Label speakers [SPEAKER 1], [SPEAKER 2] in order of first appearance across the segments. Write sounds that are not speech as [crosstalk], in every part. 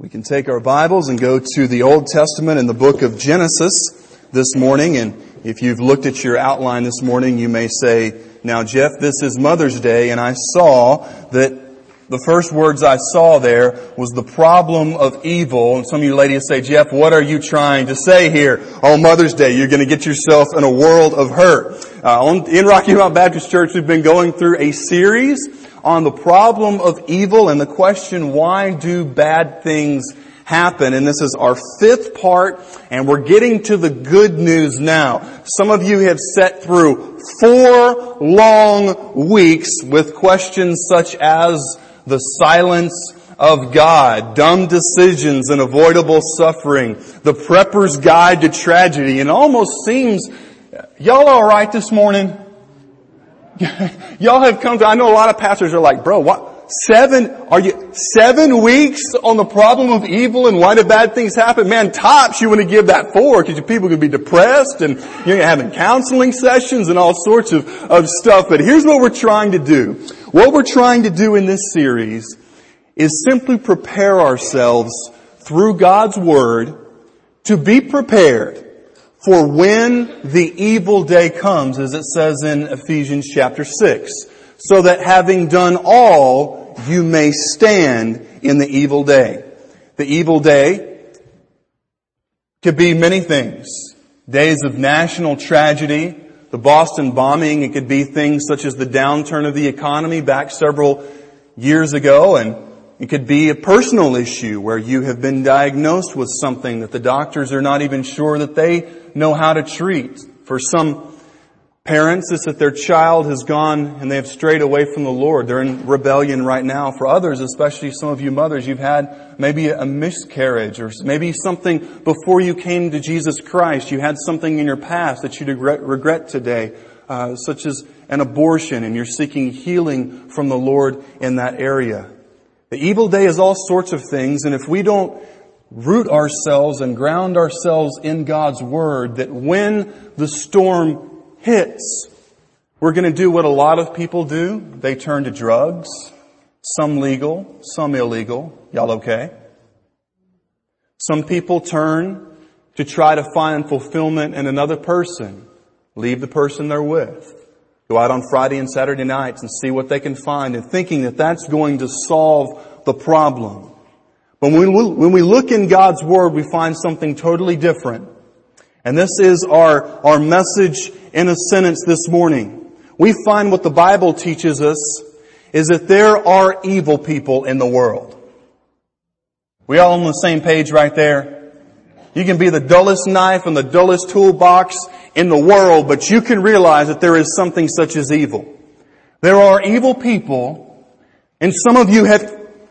[SPEAKER 1] We can take our Bibles and go to the Old Testament in the book of Genesis this morning. And if you've looked at your outline this morning, you may say, now Jeff, this is Mother's Day and I saw that the first words I saw there was the problem of evil. And some of you ladies say, Jeff, what are you trying to say here? On Mother's Day, you're going to get yourself in a world of hurt. Uh, on, in Rocky Mount Baptist Church, we've been going through a series on the problem of evil and the question, why do bad things happen? And this is our fifth part, and we're getting to the good news now. Some of you have sat through four long weeks with questions such as the silence of God, dumb decisions and avoidable suffering, the prepper's guide to tragedy, and almost seems, y'all alright this morning? [laughs] Y'all have come to, I know a lot of pastors are like, bro, what? Seven, are you, seven weeks on the problem of evil and why do bad things happen? Man, tops you want to give that four because people could be depressed and you're having counseling sessions and all sorts of, of stuff. But here's what we're trying to do. What we're trying to do in this series is simply prepare ourselves through God's Word to be prepared for when the evil day comes, as it says in Ephesians chapter 6, so that having done all, you may stand in the evil day. The evil day could be many things. Days of national tragedy, the Boston bombing, it could be things such as the downturn of the economy back several years ago, and it could be a personal issue where you have been diagnosed with something that the doctors are not even sure that they know how to treat. For some parents, it's that their child has gone and they have strayed away from the Lord. They're in rebellion right now. For others, especially some of you mothers, you've had maybe a miscarriage or maybe something before you came to Jesus Christ. You had something in your past that you regret today, uh, such as an abortion and you're seeking healing from the Lord in that area. The evil day is all sorts of things, and if we don't root ourselves and ground ourselves in God's Word, that when the storm hits, we're going to do what a lot of people do. They turn to drugs, some legal, some illegal. Y'all okay? Some people turn to try to find fulfillment in another person. Leave the person they're with. Go out on Friday and Saturday nights and see what they can find and thinking that that's going to solve the problem. When we, when we look in God's Word, we find something totally different. And this is our, our message in a sentence this morning. We find what the Bible teaches us is that there are evil people in the world. We all on the same page right there? You can be the dullest knife and the dullest toolbox in the world, but you can realize that there is something such as evil. There are evil people, and some of you have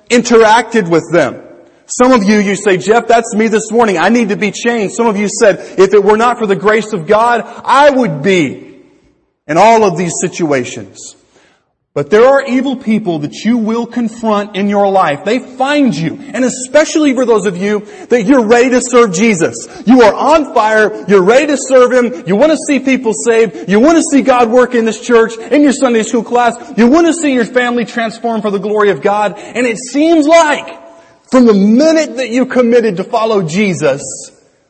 [SPEAKER 1] interacted with them. Some of you, you say, Jeff, that's me this morning. I need to be changed. Some of you said, if it were not for the grace of God, I would be in all of these situations. But there are evil people that you will confront in your life. They find you. And especially for those of you that you're ready to serve Jesus. You are on fire. You're ready to serve Him. You want to see people saved. You want to see God work in this church, in your Sunday school class. You want to see your family transformed for the glory of God. And it seems like from the minute that you committed to follow Jesus,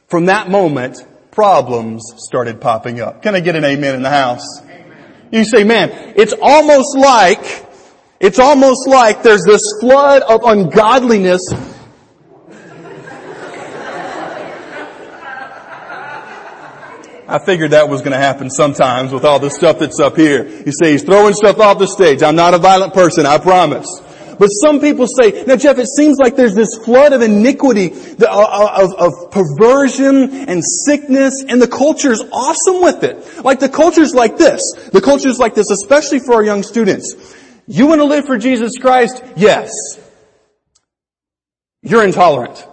[SPEAKER 1] from that moment, problems started popping up. Can I get an amen in the house? You say, man, it's almost like, it's almost like there's this flood of ungodliness I figured that was going to happen sometimes with all the stuff that's up here. You say he's throwing stuff off the stage. I'm not a violent person, I promise. But some people say, now Jeff, it seems like there's this flood of iniquity, uh, uh, of, of perversion and sickness, and the culture's awesome with it. Like the culture's like this. The culture's like this, especially for our young students. You want to live for Jesus Christ? Yes. You're intolerant.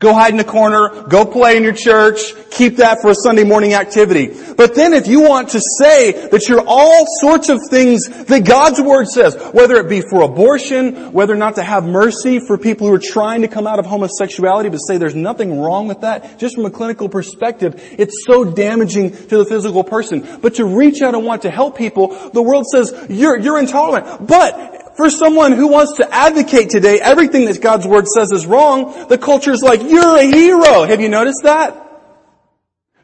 [SPEAKER 1] Go hide in a corner, go play in your church, keep that for a Sunday morning activity. But then if you want to say that you're all sorts of things that God's Word says, whether it be for abortion, whether not to have mercy for people who are trying to come out of homosexuality, but say there's nothing wrong with that, just from a clinical perspective, it's so damaging to the physical person. But to reach out and want to help people, the world says, you're, you're intolerant. But For someone who wants to advocate today everything that God's Word says is wrong, the culture is like, you're a hero. Have you noticed that?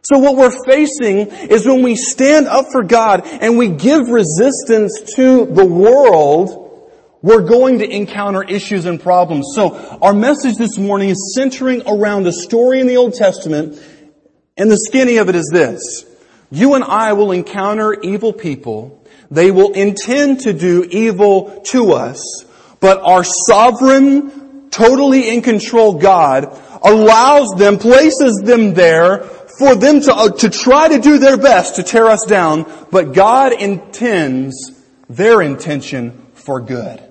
[SPEAKER 1] So what we're facing is when we stand up for God and we give resistance to the world, we're going to encounter issues and problems. So our message this morning is centering around a story in the Old Testament and the skinny of it is this. You and I will encounter evil people. They will intend to do evil to us, but our sovereign, totally in control God allows them, places them there for them to, uh, to try to do their best to tear us down, but God intends their intention for good.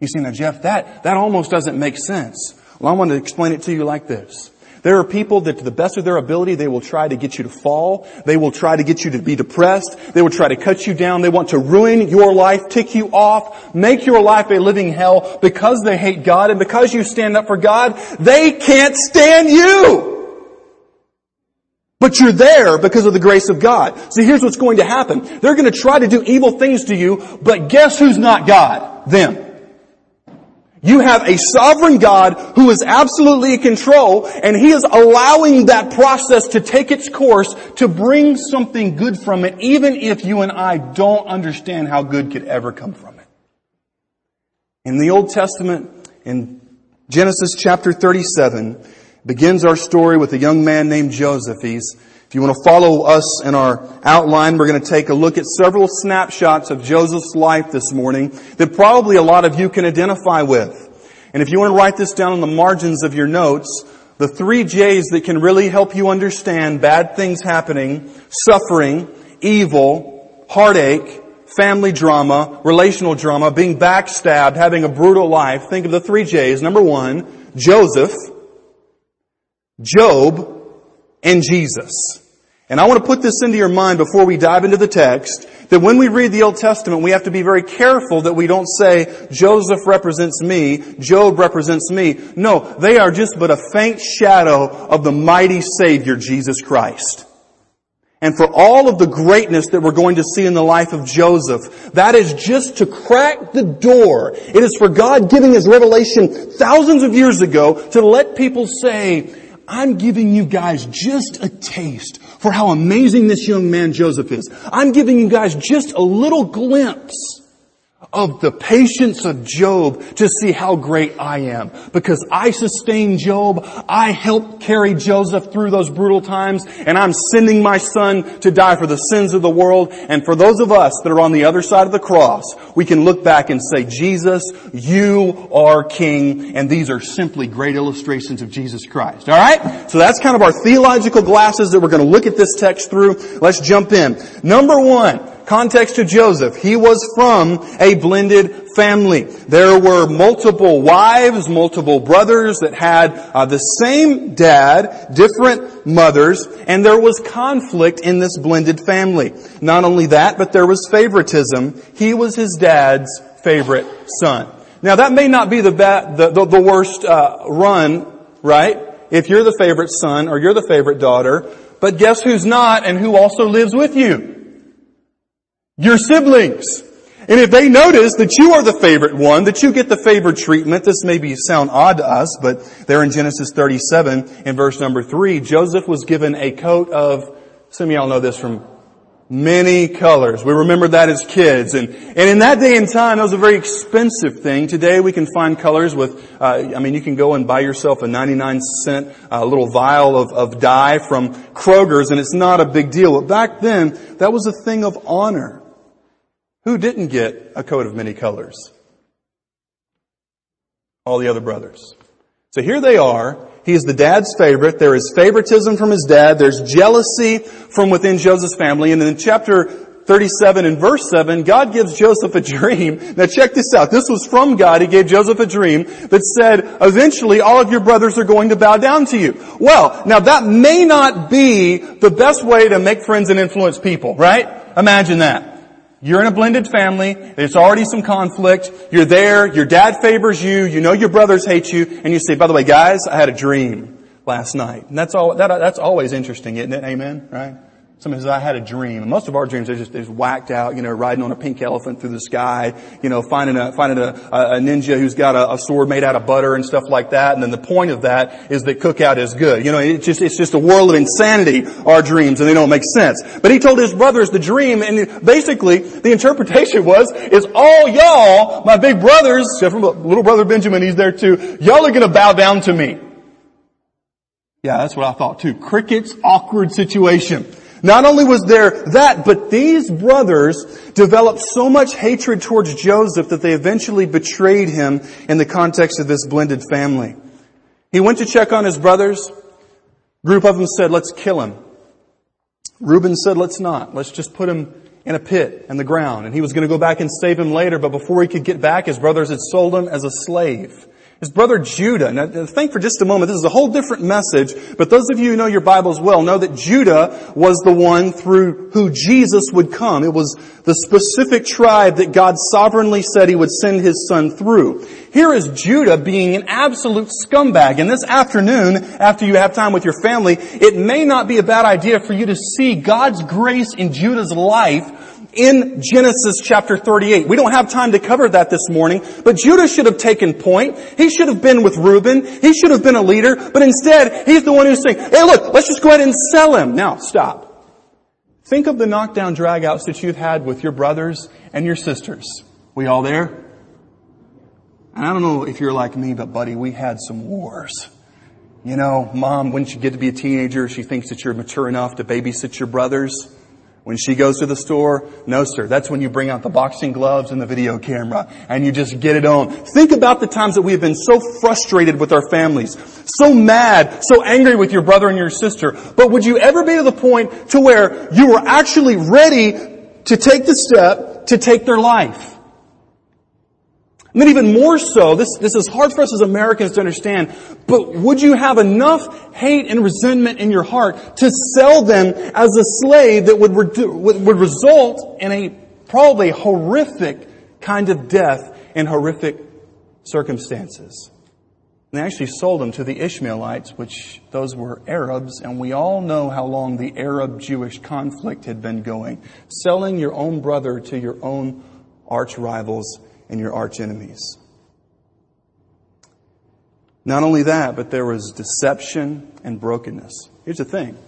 [SPEAKER 1] You see, now Jeff, that, that almost doesn't make sense. Well, I want to explain it to you like this. There are people that to the best of their ability, they will try to get you to fall. They will try to get you to be depressed. They will try to cut you down. They want to ruin your life, tick you off, make your life a living hell because they hate God and because you stand up for God, they can't stand you. But you're there because of the grace of God. So here's what's going to happen. They're going to try to do evil things to you, but guess who's not God? Them. You have a sovereign God who is absolutely in control and He is allowing that process to take its course to bring something good from it even if you and I don't understand how good could ever come from it. In the Old Testament, in Genesis chapter 37, begins our story with a young man named Joseph. He's if you want to follow us in our outline, we're going to take a look at several snapshots of Joseph's life this morning that probably a lot of you can identify with. And if you want to write this down on the margins of your notes, the three J's that can really help you understand bad things happening, suffering, evil, heartache, family drama, relational drama, being backstabbed, having a brutal life. Think of the three J's. Number one, Joseph, Job, and Jesus. And I want to put this into your mind before we dive into the text, that when we read the Old Testament, we have to be very careful that we don't say, Joseph represents me, Job represents me. No, they are just but a faint shadow of the mighty Savior, Jesus Christ. And for all of the greatness that we're going to see in the life of Joseph, that is just to crack the door. It is for God giving His revelation thousands of years ago to let people say, I'm giving you guys just a taste for how amazing this young man Joseph is. I'm giving you guys just a little glimpse of the patience of Job to see how great I am. Because I sustained Job, I helped carry Joseph through those brutal times, and I'm sending my son to die for the sins of the world. And for those of us that are on the other side of the cross, we can look back and say, Jesus, you are King, and these are simply great illustrations of Jesus Christ. Alright? So that's kind of our theological glasses that we're going to look at this text through. Let's jump in. Number one, Context to Joseph. He was from a blended family. There were multiple wives, multiple brothers that had uh, the same dad, different mothers, and there was conflict in this blended family. Not only that, but there was favoritism. He was his dad's favorite son. Now that may not be the, ba- the, the, the, worst uh, run, right? If you're the favorite son or you're the favorite daughter, but guess who's not and who also lives with you? Your siblings. And if they notice that you are the favorite one, that you get the favored treatment, this may be sound odd to us, but there in Genesis 37 in verse number 3, Joseph was given a coat of, some of y'all know this from many colors. We remember that as kids. And, and in that day and time, that was a very expensive thing. Today we can find colors with, uh, I mean, you can go and buy yourself a 99 cent uh, little vial of, of dye from Kroger's and it's not a big deal. But back then, that was a thing of honor. Who didn't get a coat of many colors? All the other brothers. So here they are. He is the dad's favorite. There is favoritism from his dad. There's jealousy from within Joseph's family. And in chapter 37 and verse 7, God gives Joseph a dream. Now check this out. This was from God. He gave Joseph a dream that said, eventually all of your brothers are going to bow down to you. Well, now that may not be the best way to make friends and influence people, right? Imagine that. You're in a blended family. There's already some conflict. You're there. Your dad favors you. You know your brothers hate you. And you say, by the way, guys, I had a dream last night. And that's all, that, that's always interesting, isn't it? Amen? Right? Somebody says, I had a dream. And most of our dreams are just, just whacked out, you know, riding on a pink elephant through the sky, you know, finding a, finding a, a ninja who's got a, a, sword made out of butter and stuff like that. And then the point of that is that cookout is good. You know, it's just, it's just a world of insanity, our dreams, and they don't make sense. But he told his brothers the dream, and basically, the interpretation was, is all y'all, my big brothers, except for little brother Benjamin, he's there too, y'all are gonna bow down to me. Yeah, that's what I thought too. Cricket's awkward situation. Not only was there that, but these brothers developed so much hatred towards Joseph that they eventually betrayed him in the context of this blended family. He went to check on his brothers. A group of them said, let's kill him. Reuben said, let's not. Let's just put him in a pit in the ground. And he was going to go back and save him later, but before he could get back, his brothers had sold him as a slave. His brother Judah. Now think for just a moment, this is a whole different message, but those of you who know your Bibles well know that Judah was the one through who Jesus would come. It was the specific tribe that God sovereignly said he would send his son through. Here is Judah being an absolute scumbag. And this afternoon, after you have time with your family, it may not be a bad idea for you to see God's grace in Judah's life in Genesis chapter 38. We don't have time to cover that this morning, but Judah should have taken point. He should have been with Reuben. He should have been a leader, but instead, he's the one who's saying, hey look, let's just go ahead and sell him. Now, stop. Think of the knockdown dragouts that you've had with your brothers and your sisters. We all there? And I don't know if you're like me, but buddy, we had some wars. You know, mom, when she get to be a teenager, she thinks that you're mature enough to babysit your brothers. When she goes to the store, no sir, that's when you bring out the boxing gloves and the video camera and you just get it on. Think about the times that we have been so frustrated with our families, so mad, so angry with your brother and your sister. But would you ever be to the point to where you were actually ready to take the step to take their life? And then even more so, this, this is hard for us as Americans to understand, but would you have enough hate and resentment in your heart to sell them as a slave that would, would, would result in a probably horrific kind of death in horrific circumstances? And they actually sold them to the Ishmaelites, which those were Arabs, and we all know how long the Arab-Jewish conflict had been going. Selling your own brother to your own arch rivals and your arch enemies. Not only that, but there was deception and brokenness. Here's the thing.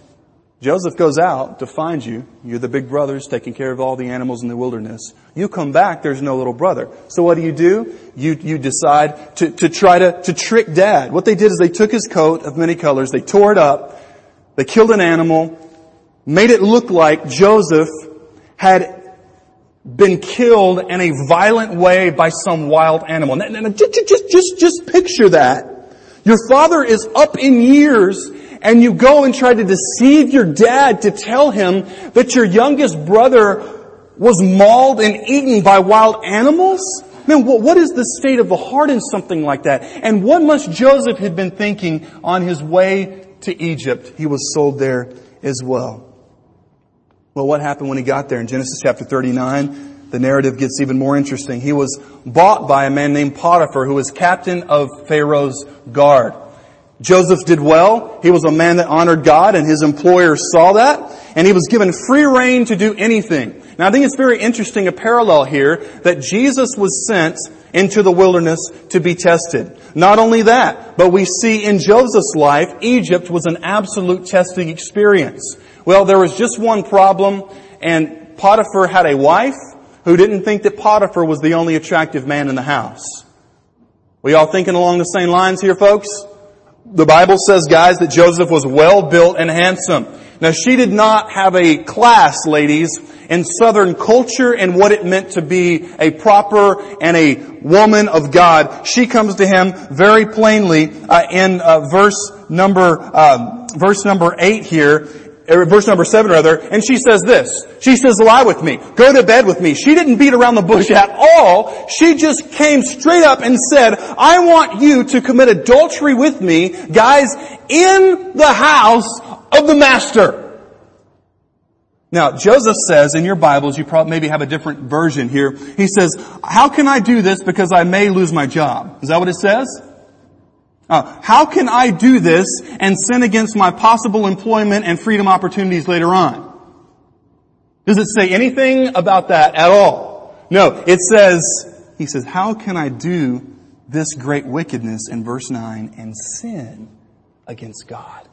[SPEAKER 1] Joseph goes out to find you. You're the big brothers taking care of all the animals in the wilderness. You come back, there's no little brother. So what do you do? You, you decide to, to try to, to trick dad. What they did is they took his coat of many colors, they tore it up, they killed an animal, made it look like Joseph had been killed in a violent way by some wild animal. just, just, just, just picture that. Your father is up in years and you go and try to deceive your dad to tell him that your youngest brother was mauled and eaten by wild animals? Man, what is the state of the heart in something like that? And what must Joseph have been thinking on his way to Egypt? He was sold there as well. Well, what happened when he got there? In Genesis chapter 39, the narrative gets even more interesting. He was bought by a man named Potiphar who was captain of Pharaoh's guard. Joseph did well. He was a man that honored God and his employer saw that and he was given free reign to do anything. Now I think it's very interesting a parallel here that Jesus was sent into the wilderness to be tested. Not only that, but we see in Joseph's life, Egypt was an absolute testing experience. Well, there was just one problem, and Potiphar had a wife who didn't think that Potiphar was the only attractive man in the house. We all thinking along the same lines here, folks? The Bible says, guys, that Joseph was well built and handsome. Now she did not have a class, ladies, in Southern culture and what it meant to be a proper and a woman of God. She comes to him very plainly uh, in uh, verse number um, verse number eight here Er, verse number seven rather, and she says this. She says, lie with me. Go to bed with me. She didn't beat around the bush [laughs] at all. She just came straight up and said, I want you to commit adultery with me, guys, in the house of the master. Now, Joseph says in your Bibles, you probably maybe have a different version here. He says, how can I do this because I may lose my job? Is that what it says? Uh, how can I do this and sin against my possible employment and freedom opportunities later on? Does it say anything about that at all? No, it says, he says, how can I do this great wickedness in verse 9 and sin against God?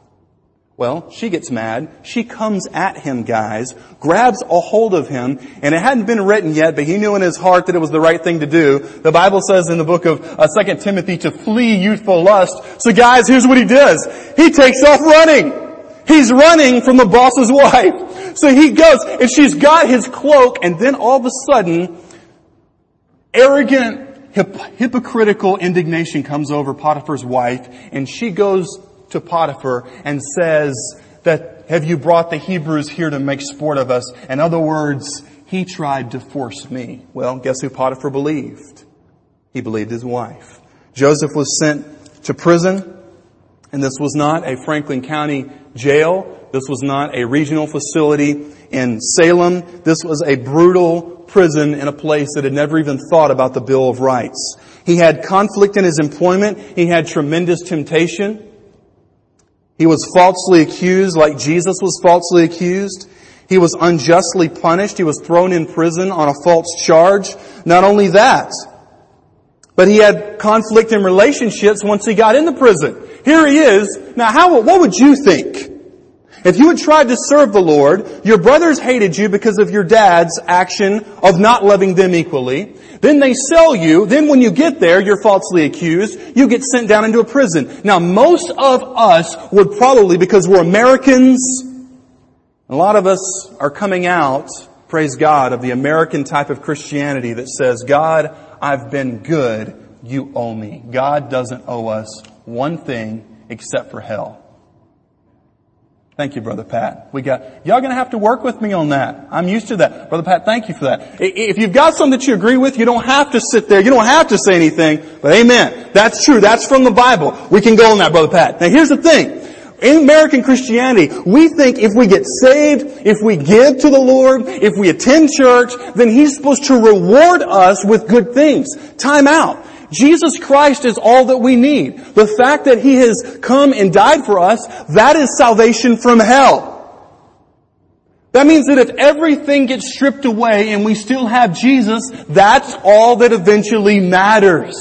[SPEAKER 1] Well, she gets mad. She comes at him, guys, grabs a hold of him, and it hadn't been written yet, but he knew in his heart that it was the right thing to do. The Bible says in the book of uh, 2 Timothy to flee youthful lust. So guys, here's what he does. He takes off running. He's running from the boss's [laughs] wife. So he goes, and she's got his cloak, and then all of a sudden, arrogant, hypocritical indignation comes over Potiphar's wife, and she goes to Potiphar and says that, have you brought the Hebrews here to make sport of us? In other words, he tried to force me. Well, guess who Potiphar believed? He believed his wife. Joseph was sent to prison, and this was not a Franklin County jail. This was not a regional facility in Salem. This was a brutal prison in a place that had never even thought about the Bill of Rights. He had conflict in his employment. He had tremendous temptation. He was falsely accused like Jesus was falsely accused. He was unjustly punished. He was thrown in prison on a false charge. Not only that, but he had conflict in relationships once he got into prison. Here he is. Now how, what would you think? If you had tried to serve the Lord, your brothers hated you because of your dad's action of not loving them equally. Then they sell you. Then when you get there, you're falsely accused. You get sent down into a prison. Now most of us would probably, because we're Americans, a lot of us are coming out, praise God, of the American type of Christianity that says, God, I've been good. You owe me. God doesn't owe us one thing except for hell. Thank you, Brother Pat. We got, y'all gonna have to work with me on that. I'm used to that. Brother Pat, thank you for that. If you've got something that you agree with, you don't have to sit there. You don't have to say anything. But amen. That's true. That's from the Bible. We can go on that, Brother Pat. Now here's the thing. In American Christianity, we think if we get saved, if we give to the Lord, if we attend church, then He's supposed to reward us with good things. Time out. Jesus Christ is all that we need. The fact that He has come and died for us, that is salvation from hell. That means that if everything gets stripped away and we still have Jesus, that's all that eventually matters.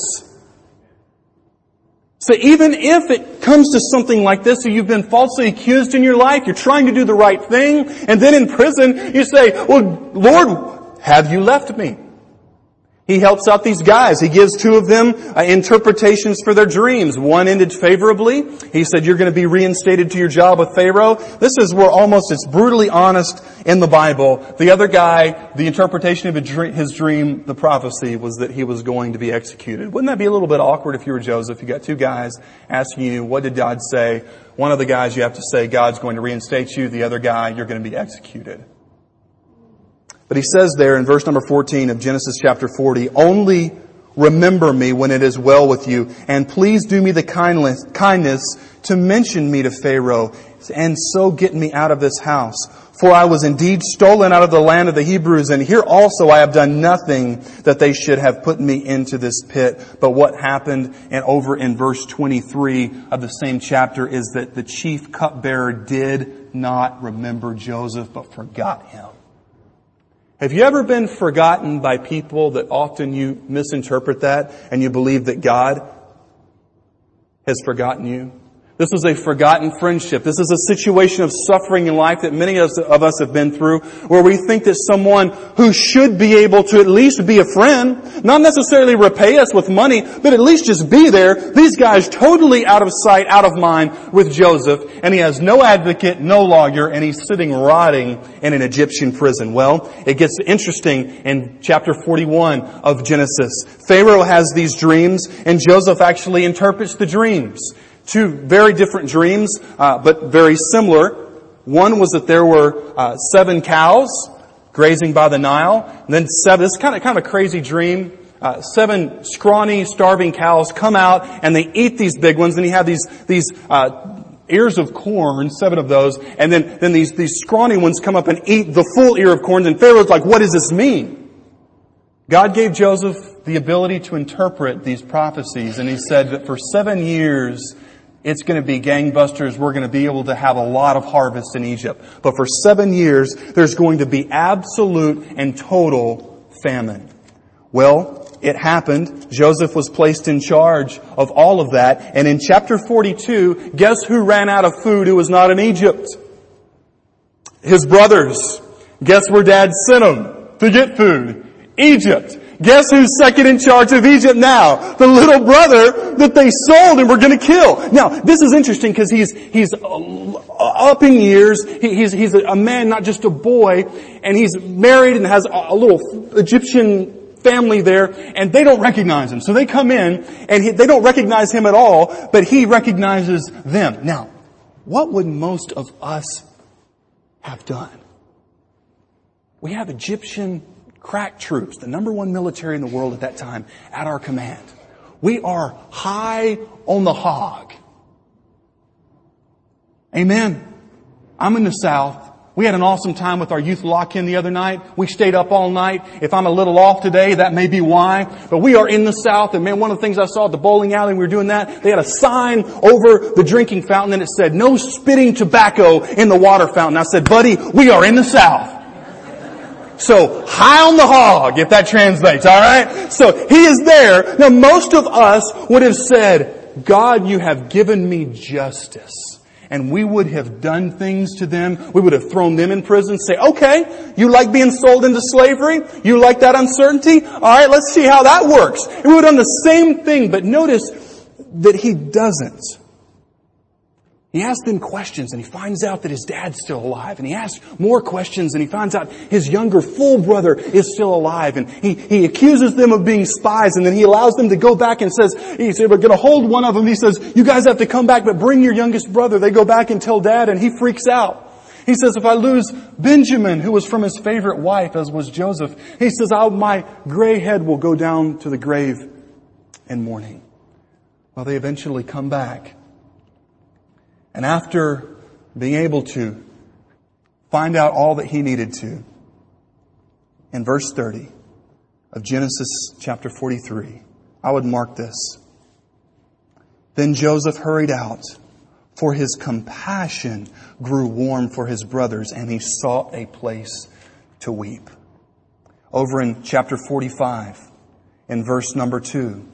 [SPEAKER 1] So even if it comes to something like this, so you've been falsely accused in your life, you're trying to do the right thing, and then in prison you say, well, Lord, have you left me? He helps out these guys. He gives two of them uh, interpretations for their dreams. One ended favorably. He said, you're going to be reinstated to your job with Pharaoh. This is where almost it's brutally honest in the Bible. The other guy, the interpretation of his dream, the prophecy was that he was going to be executed. Wouldn't that be a little bit awkward if you were Joseph? You got two guys asking you, what did God say? One of the guys you have to say, God's going to reinstate you. The other guy, you're going to be executed. But he says there in verse number 14 of Genesis chapter 40, only remember me when it is well with you, and please do me the kindness, to mention me to Pharaoh, and so get me out of this house. For I was indeed stolen out of the land of the Hebrews, and here also I have done nothing that they should have put me into this pit. But what happened, and over in verse 23 of the same chapter, is that the chief cupbearer did not remember Joseph, but forgot him. Have you ever been forgotten by people that often you misinterpret that and you believe that God has forgotten you? This is a forgotten friendship. This is a situation of suffering in life that many of us have been through where we think that someone who should be able to at least be a friend, not necessarily repay us with money, but at least just be there. These guys totally out of sight, out of mind with Joseph and he has no advocate, no lawyer, and he's sitting rotting in an Egyptian prison. Well, it gets interesting in chapter 41 of Genesis. Pharaoh has these dreams and Joseph actually interprets the dreams. Two very different dreams, uh, but very similar. One was that there were uh, seven cows grazing by the Nile. And then seven, this is kind of, kind of a crazy dream. Uh, seven scrawny, starving cows come out and they eat these big ones. And you have these, these, uh, ears of corn, seven of those, and then, then these, these scrawny ones come up and eat the full ear of corn. And Pharaoh's like, what does this mean? God gave Joseph the ability to interpret these prophecies, and he said that for seven years, it's going to be gangbusters. We're going to be able to have a lot of harvest in Egypt. But for seven years, there's going to be absolute and total famine. Well, it happened. Joseph was placed in charge of all of that. And in chapter 42, guess who ran out of food who was not in Egypt? His brothers. Guess where dad sent them to get food? Egypt. Guess who's second in charge of Egypt now? The little brother that they sold and were going to kill. Now, this is interesting because he's he's uh, up in years. He, he's he's a man, not just a boy, and he's married and has a, a little Egyptian family there, and they don't recognize him. So they come in and he, they don't recognize him at all, but he recognizes them. Now, what would most of us have done? We have Egyptian crack troops, the number one military in the world at that time, at our command. We are high on the hog. Amen. I'm in the South. We had an awesome time with our youth lock-in the other night. We stayed up all night. If I'm a little off today, that may be why. But we are in the South, and man, one of the things I saw at the bowling alley, we were doing that, they had a sign over the drinking fountain, and it said, no spitting tobacco in the water fountain. I said, buddy, we are in the South. So high on the hog, if that translates, alright? So he is there. Now most of us would have said, God, you have given me justice. And we would have done things to them. We would have thrown them in prison, say, okay, you like being sold into slavery? You like that uncertainty? Alright, let's see how that works. And we would have done the same thing, but notice that he doesn't. He asks them questions and he finds out that his dad's still alive. And he asks more questions and he finds out his younger full brother is still alive. And he, he accuses them of being spies and then he allows them to go back and says, he said, we're gonna hold one of them. He says, you guys have to come back, but bring your youngest brother. They go back and tell dad and he freaks out. He says, if I lose Benjamin, who was from his favorite wife, as was Joseph, he says, my gray head will go down to the grave in mourning. Well, they eventually come back and after being able to find out all that he needed to, in verse 30 of Genesis chapter 43, I would mark this. Then Joseph hurried out, for his compassion grew warm for his brothers, and he sought a place to weep. Over in chapter 45, in verse number 2,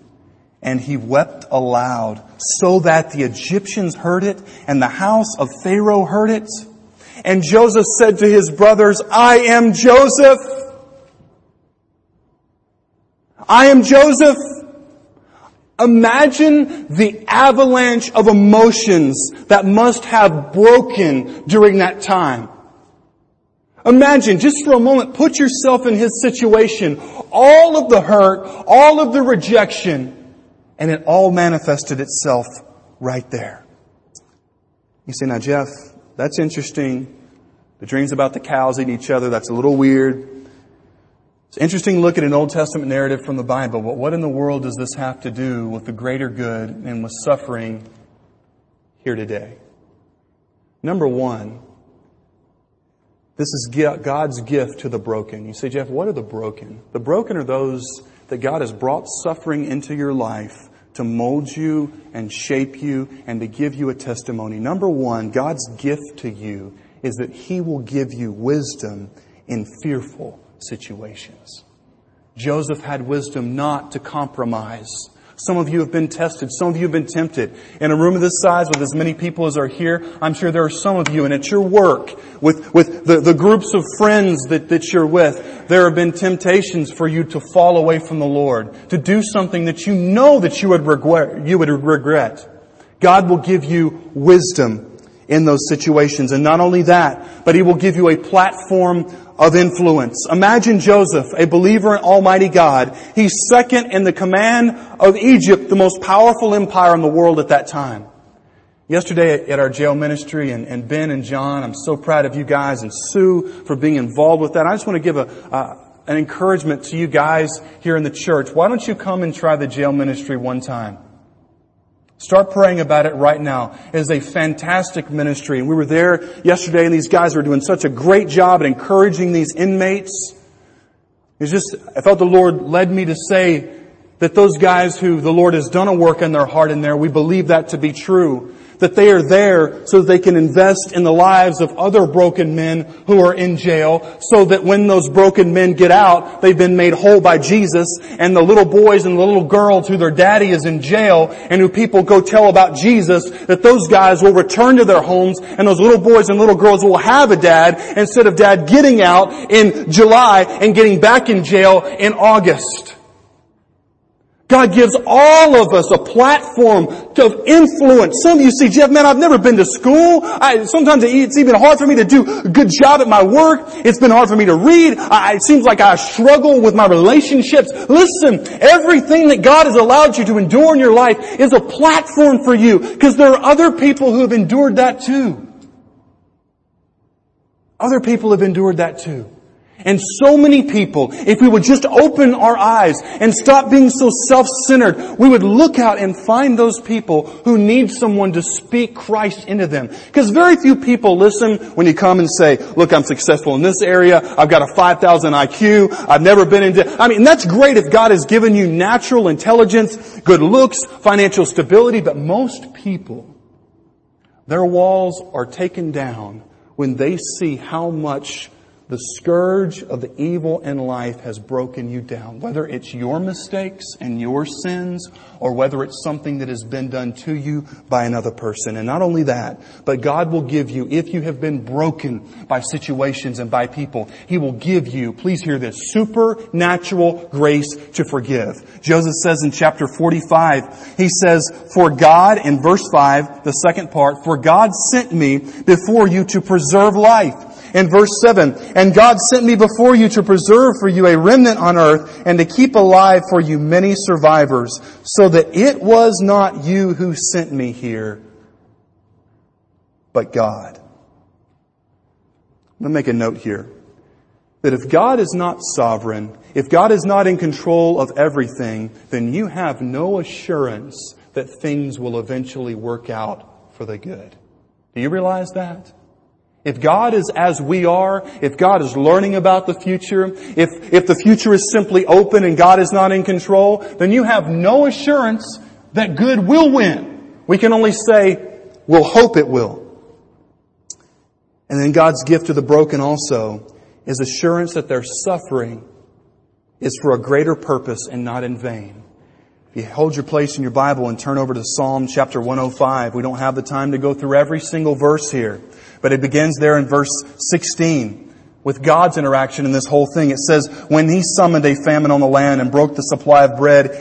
[SPEAKER 1] and he wept aloud so that the Egyptians heard it and the house of Pharaoh heard it. And Joseph said to his brothers, I am Joseph. I am Joseph. Imagine the avalanche of emotions that must have broken during that time. Imagine, just for a moment, put yourself in his situation. All of the hurt, all of the rejection, and it all manifested itself right there. You say, now Jeff, that's interesting. The dreams about the cows eating each other, that's a little weird. It's interesting to look at an Old Testament narrative from the Bible, but what in the world does this have to do with the greater good and with suffering here today? Number one, this is God's gift to the broken. You say, Jeff, what are the broken? The broken are those that God has brought suffering into your life to mold you and shape you and to give you a testimony. Number one, God's gift to you is that He will give you wisdom in fearful situations. Joseph had wisdom not to compromise some of you have been tested. Some of you have been tempted. In a room of this size with as many people as are here, I'm sure there are some of you, and at your work, with, with the, the groups of friends that, that you're with, there have been temptations for you to fall away from the Lord, to do something that you know that you would regret, you would regret. God will give you wisdom in those situations. And not only that, but He will give you a platform of influence. Imagine Joseph, a believer in Almighty God. He's second in the command of Egypt, the most powerful empire in the world at that time. Yesterday at our jail ministry and, and Ben and John, I'm so proud of you guys and Sue for being involved with that. I just want to give a, uh, an encouragement to you guys here in the church. Why don't you come and try the jail ministry one time? Start praying about it right now. It is a fantastic ministry. And we were there yesterday and these guys were doing such a great job at encouraging these inmates. It's just, I felt the Lord led me to say that those guys who the Lord has done a work in their heart in there, we believe that to be true. That they are there so that they can invest in the lives of other broken men who are in jail so that when those broken men get out, they've been made whole by Jesus and the little boys and the little girls who their daddy is in jail and who people go tell about Jesus, that those guys will return to their homes and those little boys and little girls will have a dad instead of dad getting out in July and getting back in jail in August. God gives all of us a platform to influence. Some of you see, Jeff, man, I've never been to school. I, sometimes it's even hard for me to do a good job at my work. It's been hard for me to read. I, it seems like I struggle with my relationships. Listen, everything that God has allowed you to endure in your life is a platform for you because there are other people who have endured that too. Other people have endured that too. And so many people, if we would just open our eyes and stop being so self-centered, we would look out and find those people who need someone to speak Christ into them. Because very few people listen when you come and say, look, I'm successful in this area. I've got a 5,000 IQ. I've never been into, I mean, that's great if God has given you natural intelligence, good looks, financial stability, but most people, their walls are taken down when they see how much the scourge of the evil in life has broken you down. Whether it's your mistakes and your sins or whether it's something that has been done to you by another person. And not only that, but God will give you, if you have been broken by situations and by people, He will give you, please hear this, supernatural grace to forgive. Joseph says in chapter 45, he says, for God, in verse 5, the second part, for God sent me before you to preserve life in verse 7, and God sent me before you to preserve for you a remnant on earth and to keep alive for you many survivors, so that it was not you who sent me here, but God. Let me make a note here. That if God is not sovereign, if God is not in control of everything, then you have no assurance that things will eventually work out for the good. Do you realize that? If God is as we are, if God is learning about the future, if, if the future is simply open and God is not in control, then you have no assurance that good will win. We can only say, we'll hope it will. And then God's gift to the broken also is assurance that their suffering is for a greater purpose and not in vain. If you hold your place in your Bible and turn over to Psalm chapter 105, we don't have the time to go through every single verse here. But it begins there in verse 16 with God's interaction in this whole thing. It says, when he summoned a famine on the land and broke the supply of bread,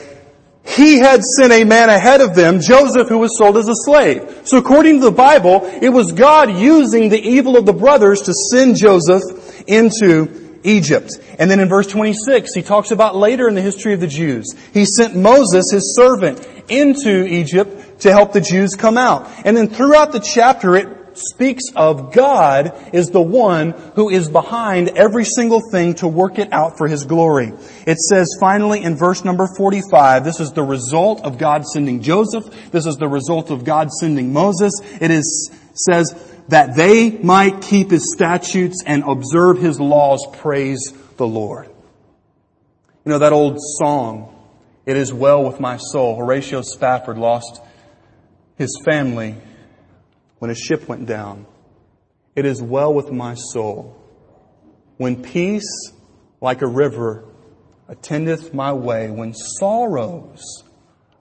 [SPEAKER 1] he had sent a man ahead of them, Joseph, who was sold as a slave. So according to the Bible, it was God using the evil of the brothers to send Joseph into Egypt. And then in verse 26, he talks about later in the history of the Jews. He sent Moses, his servant, into Egypt to help the Jews come out. And then throughout the chapter, it speaks of God is the one who is behind every single thing to work it out for His glory. It says finally in verse number 45, this is the result of God sending Joseph. This is the result of God sending Moses. It is, says that they might keep His statutes and observe His laws. Praise the Lord. You know that old song, It is well with my soul. Horatio Spafford lost his family when a ship went down. It is well with my soul. When peace, like a river, attendeth my way, when sorrows,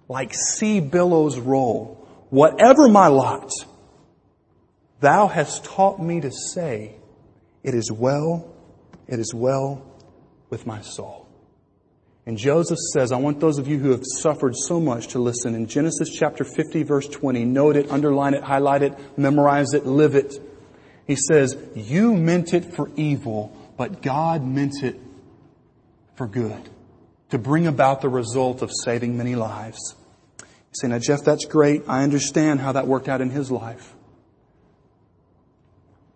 [SPEAKER 1] like sea billows roll, whatever my lot, thou hast taught me to say, it is well, it is well with my soul. And Joseph says, I want those of you who have suffered so much to listen. In Genesis chapter 50 verse 20, note it, underline it, highlight it, memorize it, live it. He says, you meant it for evil, but God meant it for good. To bring about the result of saving many lives. You say, now Jeff, that's great. I understand how that worked out in his life.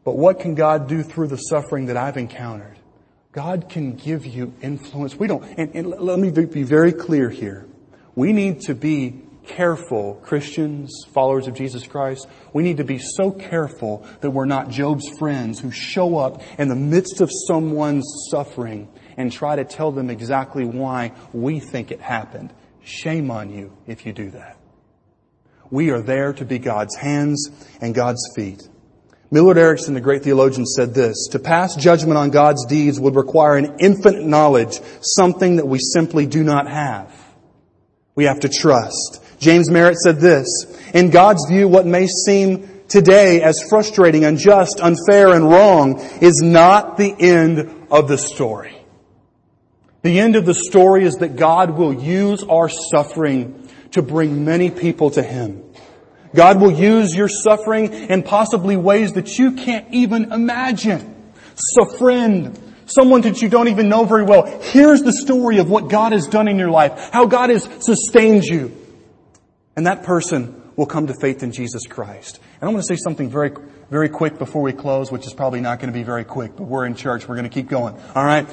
[SPEAKER 1] But what can God do through the suffering that I've encountered? God can give you influence. We don't, and, and let me be very clear here. We need to be careful, Christians, followers of Jesus Christ. We need to be so careful that we're not Job's friends who show up in the midst of someone's suffering and try to tell them exactly why we think it happened. Shame on you if you do that. We are there to be God's hands and God's feet. Millard Erickson, the great theologian, said this, to pass judgment on God's deeds would require an infinite knowledge, something that we simply do not have. We have to trust. James Merritt said this, in God's view, what may seem today as frustrating, unjust, unfair, and wrong is not the end of the story. The end of the story is that God will use our suffering to bring many people to Him. God will use your suffering in possibly ways that you can't even imagine. So friend, someone that you don't even know very well, here's the story of what God has done in your life, how God has sustained you. And that person will come to faith in Jesus Christ. And I want to say something very, very quick before we close, which is probably not going to be very quick, but we're in church. We're going to keep going. All right?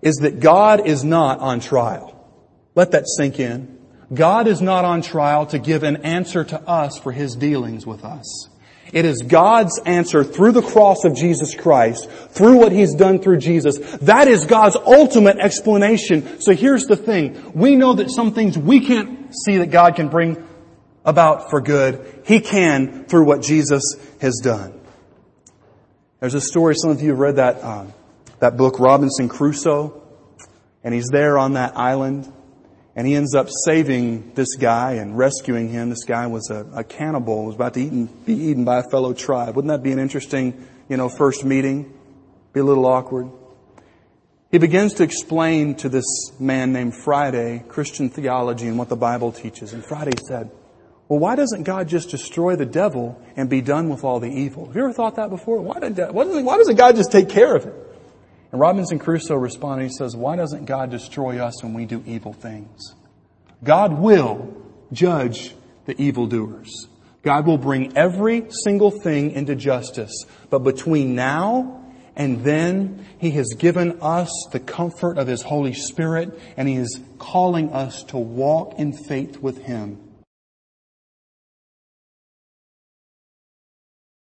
[SPEAKER 1] Is that God is not on trial. Let that sink in. God is not on trial to give an answer to us for His dealings with us. It is God's answer through the cross of Jesus Christ, through what He's done through Jesus. That is God's ultimate explanation. So here's the thing. We know that some things we can't see that God can bring about for good. He can through what Jesus has done. There's a story, some of you have read that, uh, that book, Robinson Crusoe, and he's there on that island and he ends up saving this guy and rescuing him. This guy was a, a cannibal, was about to be eaten by a fellow tribe. Wouldn't that be an interesting, you know, first meeting? Be a little awkward. He begins to explain to this man named Friday Christian theology and what the Bible teaches. And Friday said, well, why doesn't God just destroy the devil and be done with all the evil? Have you ever thought that before? Why, did, why, doesn't, why doesn't God just take care of it? And Robinson Crusoe responded, he says, why doesn't God destroy us when we do evil things? God will judge the evildoers. God will bring every single thing into justice. But between now and then, He has given us the comfort of His Holy Spirit and He is calling us to walk in faith with Him